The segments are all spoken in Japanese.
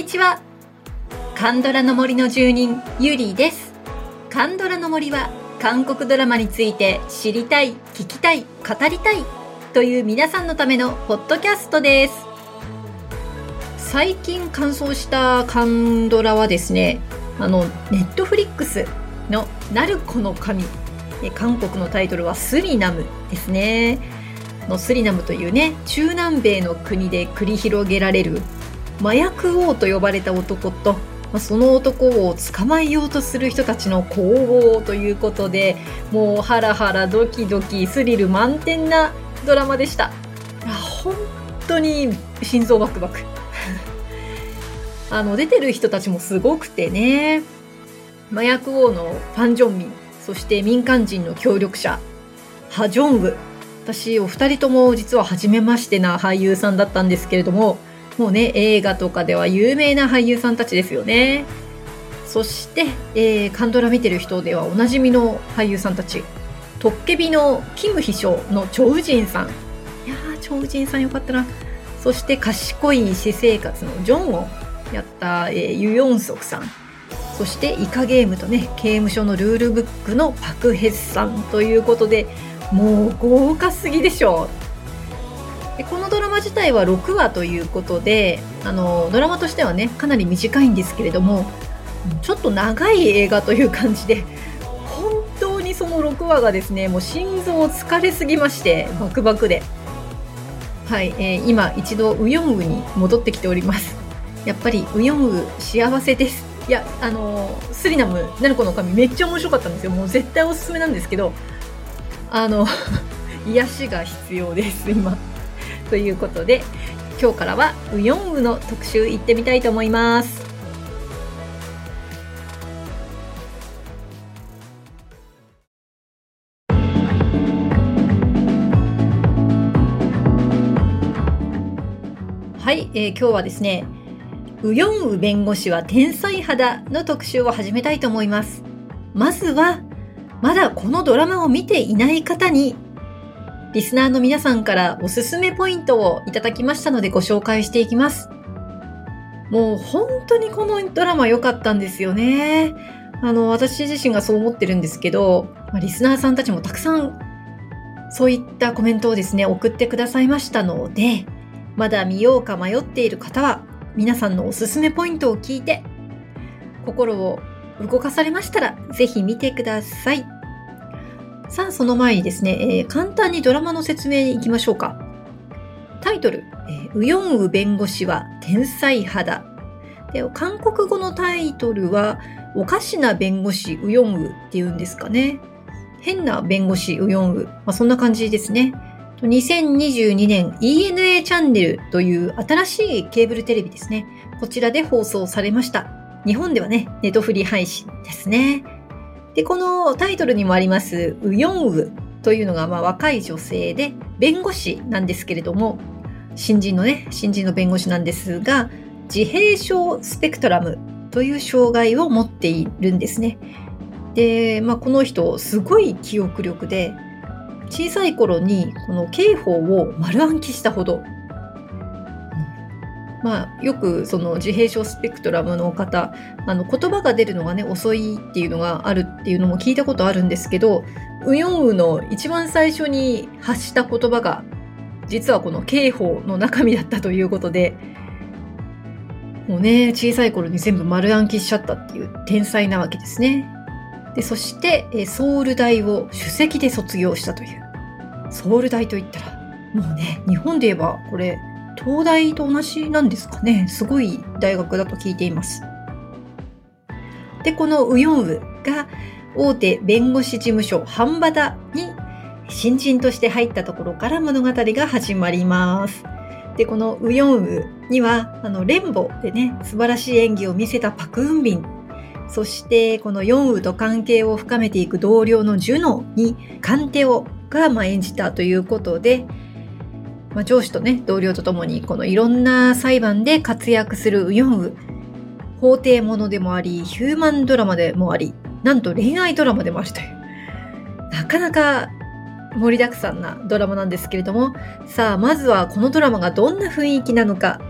こんにちは。カンドラの森の住人ゆりです。カンドラの森は韓国ドラマについて知りたい聞きたい語りたいという皆さんのためのポッドキャストです。最近完走したカンドラはですねあのネットフリックスの「ナルコの神」韓国のタイトルは「スリナム」ですね。のスリナムというね中南米の国で繰り広げられる麻薬王と呼ばれた男と、まあ、その男を捕まえようとする人たちの攻防ということでもうハラハラドキドキスリル満点なドラマでした。本当に心臓バクバク。あの出てる人たちもすごくてね。麻薬王のファン・ジョンミンそして民間人の協力者ハ・ジョンウ私お二人とも実は初めましてな俳優さんだったんですけれどももうね映画とかでは有名な俳優さんたちですよね。そして、えー、カンドラ見てる人ではおなじみの俳優さんたち。トッケビのキム秘書のチョウジンさん。いやーチョウジンさんよかったな。そして賢い私生活のジョンをやった、えー、ユヨンソクさん。そしてイカゲームとね刑務所のルールブックのパクヘスさんということでもう豪華すぎでしょう。でこのド自体は6話ということであのドラマとしてはねかなり短いんですけれどもちょっと長い映画という感じで本当にその6話がですねもう心臓疲れすぎましてバクバクで。はい、えー、今一度ウヨンウに戻ってきております。やっぱりウヨンウ幸せです。いやあのスリナムナルコの神めっちゃ面白かったんですよ。もう絶対おすすめなんですけどあの 癒しが必要です今。ということで今日からはウヨンウの特集行ってみたいと思います。はい、えー、今日はですねウヨンウ弁護士は天才肌の特集を始めたいと思います。まずはまだこのドラマを見ていない方に、リスナーの皆さんからおすすめポイントをいただきましたのでご紹介していきます。もう本当にこのドラマ良かったんですよね。あの、私自身がそう思ってるんですけど、ま、リスナーさんたちもたくさんそういったコメントをですね、送ってくださいましたので、まだ見ようか迷っている方は、皆さんのおすすめポイントを聞いて、心を動かされましたら、ぜひ見てください。さあ、その前にですね、えー、簡単にドラマの説明に行きましょうか。タイトル、えー、ウヨンウ弁護士は天才肌。で韓国語のタイトルは、おかしな弁護士ウヨンウっていうんですかね。変な弁護士ウヨンウ。まあ、そんな感じですね。2022年 ENA チャンネルという新しいケーブルテレビですね。こちらで放送されました。日本ではね、ネトフリ配信ですね。で、このタイトルにもあります、ウヨンウというのが、まあ、若い女性で、弁護士なんですけれども、新人のね、新人の弁護士なんですが、自閉症スペクトラムという障害を持っているんですね。で、まあ、この人、すごい記憶力で、小さい頃にこの刑法を丸暗記したほどまあ、よくその自閉症スペクトラムの方あの言葉が出るのがね遅いっていうのがあるっていうのも聞いたことあるんですけどウヨンウの一番最初に発した言葉が実はこの刑法の中身だったということでもうね小さい頃に全部丸暗記しちゃったっていう天才なわけですね。でそしてソウル大を首席で卒業したというソウル大といったらもうね日本で言えばこれ東大と同じなんですかね。すごい大学だと聞いています。で、このウヨンウが大手弁護士事務所ハンバダに新人として入ったところから物語が始まります。で、このウヨンウには、あの、レンボでね、素晴らしい演技を見せたパク・ウンビン、そしてこのヨンウと関係を深めていく同僚のジュノにカンテオがま演じたということで、まあ、上司とね、同僚とともに、このいろんな裁判で活躍するウヨンウ。法廷ものでもあり、ヒューマンドラマでもあり、なんと恋愛ドラマでもあるという。なかなか盛りだくさんなドラマなんですけれども、さあ、まずはこのドラマがどんな雰囲気なのか、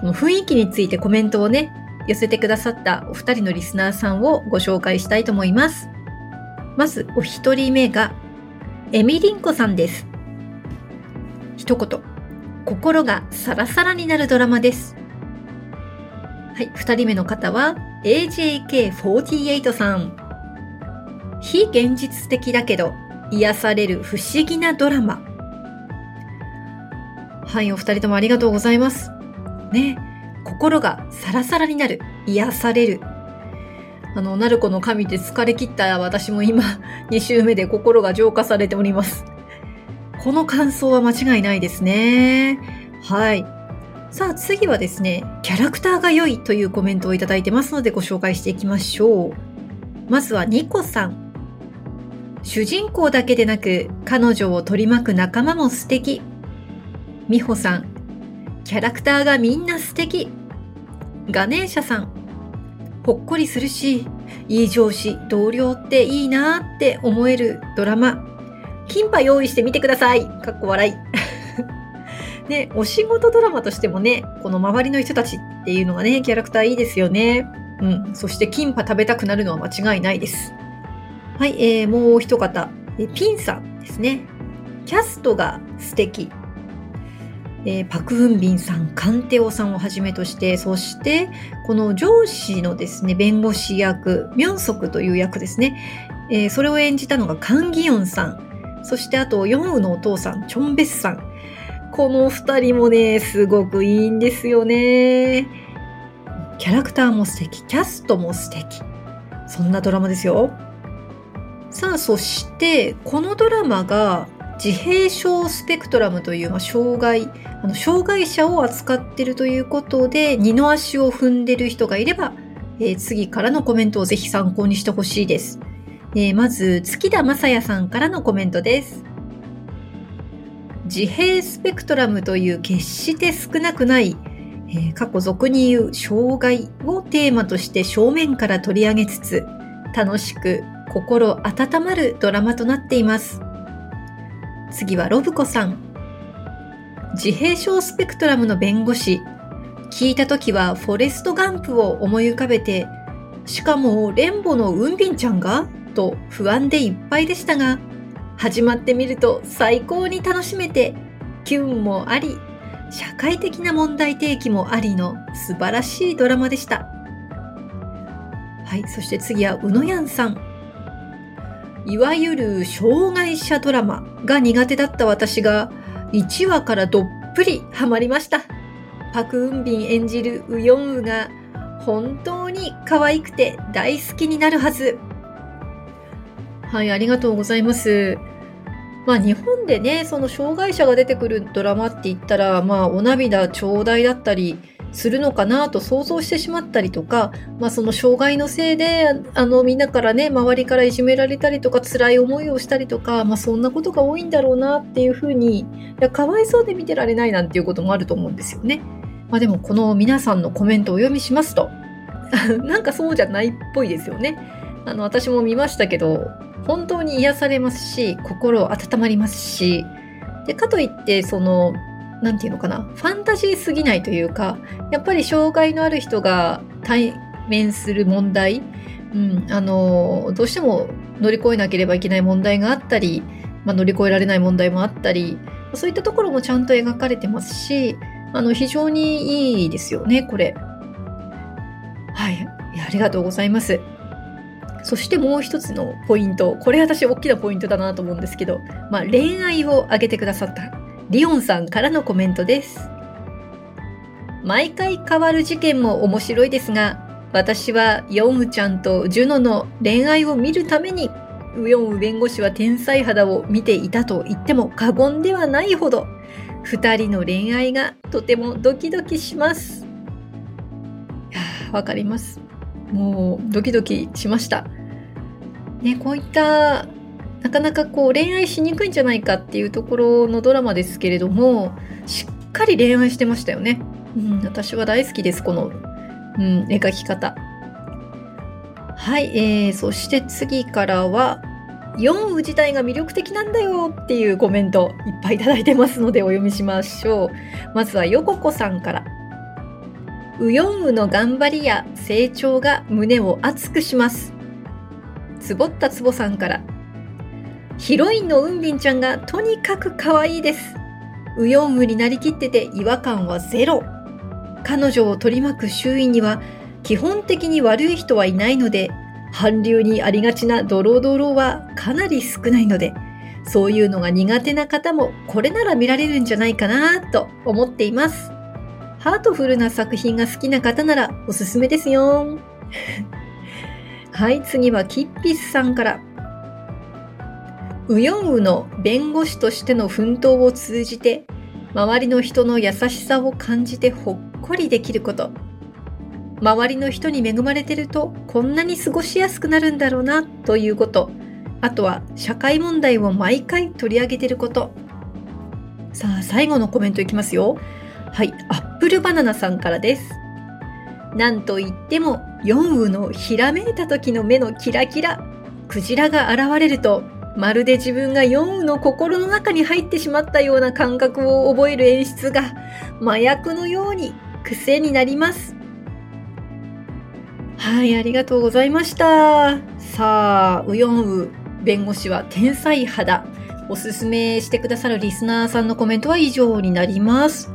この雰囲気についてコメントをね、寄せてくださったお二人のリスナーさんをご紹介したいと思います。まず、お一人目が、エミリンコさんです。一言、心がサラサラになるドラマです。はい、二人目の方は AJK48 さん。非現実的だけど癒される不思議なドラマ。はい、お二人ともありがとうございます。ね、心がサラサラになる、癒される。あの、ナルコの神で疲れ切った私も今、2週目で心が浄化されております。この感想は間違いないですね。はい。さあ次はですね、キャラクターが良いというコメントをいただいてますのでご紹介していきましょう。まずはニコさん。主人公だけでなく彼女を取り巻く仲間も素敵。美穂さん。キャラクターがみんな素敵。ガネーシャさん。ほっこりするし、いい上司、同僚っていいなって思えるドラマ。キンパ用意してみてください。かっこ笑い。ね、お仕事ドラマとしてもね、この周りの人たちっていうのがね、キャラクターいいですよね。うん。そしてキンパ食べたくなるのは間違いないです。はい、えー、もう一方、えピンさんですね。キャストが素敵。えー、パク・ウンビンさん、カンテオさんをはじめとして、そして、この上司のですね、弁護士役、ミョンソクという役ですね。えー、それを演じたのがカン・ギヨンさん。そしてあと、ヨンウのお父さん、チョンベスさん。この二人もね、すごくいいんですよね。キャラクターも素敵、キャストも素敵。そんなドラマですよ。さあ、そして、このドラマが自閉症スペクトラムという、まあ、障害、あの障害者を扱っているということで、二の足を踏んでる人がいれば、えー、次からのコメントをぜひ参考にしてほしいです。えー、まず、月田正也さんからのコメントです。自閉スペクトラムという決して少なくない、えー、過去俗に言う障害をテーマとして正面から取り上げつつ、楽しく心温まるドラマとなっています。次はロブコさん。自閉症スペクトラムの弁護士。聞いた時はフォレストガンプを思い浮かべて、しかもレンボのウンビンちゃんが？と不安でいっぱいでしたが、始まってみると最高に楽しめて、キュンもあり、社会的な問題提起もありの素晴らしいドラマでした。はい、そして次はうのやんさん。いわゆる障害者ドラマが苦手だった私が1話からどっぷりハマりました。パク・ウンビン演じるウヨンウが本当に可愛くて大好きになるはず。はい、ありがとうございます。まあ日本でね、その障害者が出てくるドラマって言ったら、まあお涙頂戴だったりするのかなと想像してしまったりとか、まあその障害のせいで、あのみんなからね、周りからいじめられたりとか辛い思いをしたりとか、まあそんなことが多いんだろうなっていうふうに、いや、かわいそうで見てられないなんていうこともあると思うんですよね。まあでもこの皆さんのコメントをお読みしますと、なんかそうじゃないっぽいですよね。あの、私も見ましたけど、本当に癒されますし、心温まりますし、で、かといって、その、なんていうのかな、ファンタジーすぎないというか、やっぱり障害のある人が対面する問題、うん、あの、どうしても乗り越えなければいけない問題があったり、まあ、乗り越えられない問題もあったり、そういったところもちゃんと描かれてますし、あの、非常にいいですよね、これ。はい。ありがとうございます。そしてもう一つのポイント、これ私大きなポイントだなと思うんですけど、まあ、恋愛を挙げてくださったリオンさんからのコメントです。毎回変わる事件も面白いですが、私はヨンウちゃんとジュノの恋愛を見るために、ウヨンウ弁護士は天才肌を見ていたと言っても過言ではないほど、二人の恋愛がとてもドキドキします。わかります。もうドキドキしました。ね、こういったなかなかこう恋愛しにくいんじゃないかっていうところのドラマですけれどもしっかり恋愛してましたよね。うん、私は大好きですこの、うん、描き方。はい、えー、そして次からは4部自体が魅力的なんだよっていうコメントいっぱいいただいてますのでお読みしましょう。まずはよここさんから。ウヨンウの頑張りや成長が胸を熱くします。つぼったつぼさんから。ヒロインのウンビンちゃんがとにかく可愛いです。ウヨンウになりきってて違和感はゼロ。彼女を取り巻く周囲には基本的に悪い人はいないので、韓流にありがちなドロドロはかなり少ないので、そういうのが苦手な方もこれなら見られるんじゃないかなと思っています。ハートフルな作品が好きな方ならおすすめですよ。はい、次はキッピスさんから。ウヨンウの弁護士としての奮闘を通じて、周りの人の優しさを感じてほっこりできること。周りの人に恵まれてるとこんなに過ごしやすくなるんだろうなということ。あとは社会問題を毎回取り上げてること。さあ、最後のコメントいきますよ。はい、アップルバナナさんからです。なんといっても、ヨンウのひらめいた時の目のキラキラ。クジラが現れると、まるで自分がヨンウの心の中に入ってしまったような感覚を覚える演出が、麻薬のように癖になります。はい、ありがとうございました。さあ、ウヨンウ弁護士は天才肌。おすすめしてくださるリスナーさんのコメントは以上になります。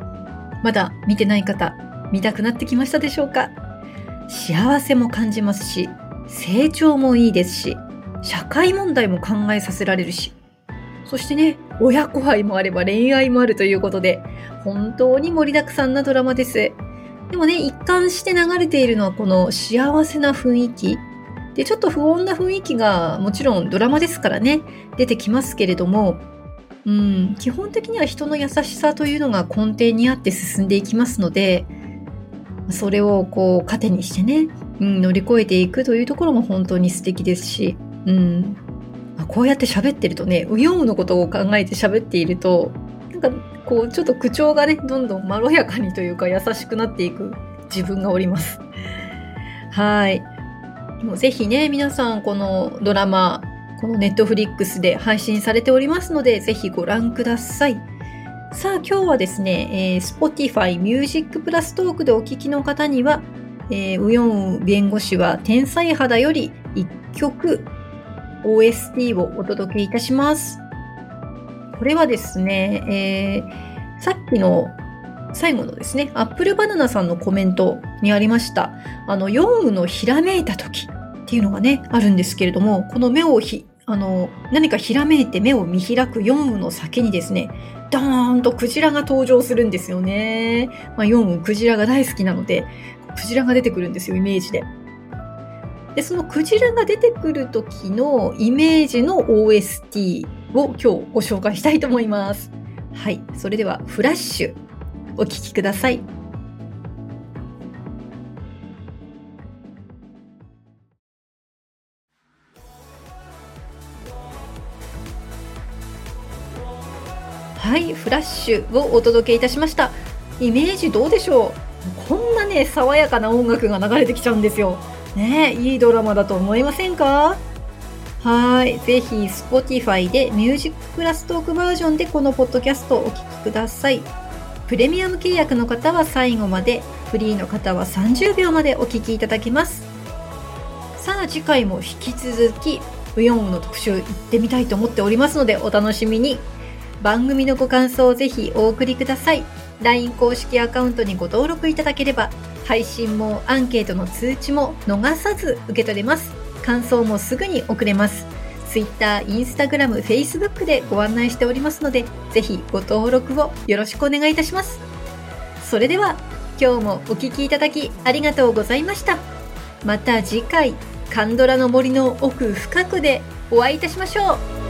まだ見てない方、見たくなってきましたでしょうか？幸せも感じますし、成長もいいですし、社会問題も考えさせられるし、そしてね、親子愛もあれば恋愛もあるということで、本当に盛りだくさんなドラマです。でもね、一貫して流れているのはこの幸せな雰囲気。で、ちょっと不穏な雰囲気がもちろんドラマですからね、出てきますけれども、うん、基本的には人の優しさというのが根底にあって進んでいきますので、それをこう糧にしてね、うん、乗り越えていくというところも本当に素敵ですし、うんま、こうやって喋ってるとね、ウヨンのことを考えて喋っていると、なんかこうちょっと口調がね、どんどんまろやかにというか優しくなっていく自分がおります。はい。もうぜひね、皆さんこのドラマ、このネットフリックスで配信されておりますので、ぜひご覧ください。さあ、今日はですね、えー、Spotify Music Plus トークでお聞きの方には、えー、ウヨン弁護士は天才肌より1曲 OST をお届けいたします。これはですね、えー、さっきの最後のですね、アップルバナナさんのコメントにありました、あの、ヨンウのひらめいた時っていうのがね、あるんですけれども、この目をひあの、何かひらめいて目を見開くヨンウの先にですね、ドーンとクジラが登場するんですよね。まあ、ヨンクジラが大好きなので、クジラが出てくるんですよ、イメージで。で、そのクジラが出てくる時のイメージの OST を今日ご紹介したいと思います。はい。それでは、フラッシュ、お聴きください。はい、フラッシュをお届けいたしました。イメージどうでしょう？こんなね、爽やかな音楽が流れてきちゃうんですよ。ねいいドラマだと思いませんか？はい。ぜひ、Spotify でミュージックプラストークバージョンでこのポッドキャストをお聴きください。プレミアム契約の方は最後まで、フリーの方は30秒までお聴きいただけます。さあ、次回も引き続き、ウヨンの特集行ってみたいと思っておりますので、お楽しみに。番組のご感想をぜひお送りください。LINE 公式アカウントにご登録いただければ配信もアンケートの通知も逃さず受け取れます。感想もすぐに送れます。Twitter、Instagram、Facebook でご案内しておりますのでぜひご登録をよろしくお願いいたします。それでは今日もお聴きいただきありがとうございました。また次回カンドラの森の奥深くでお会いいたしましょう。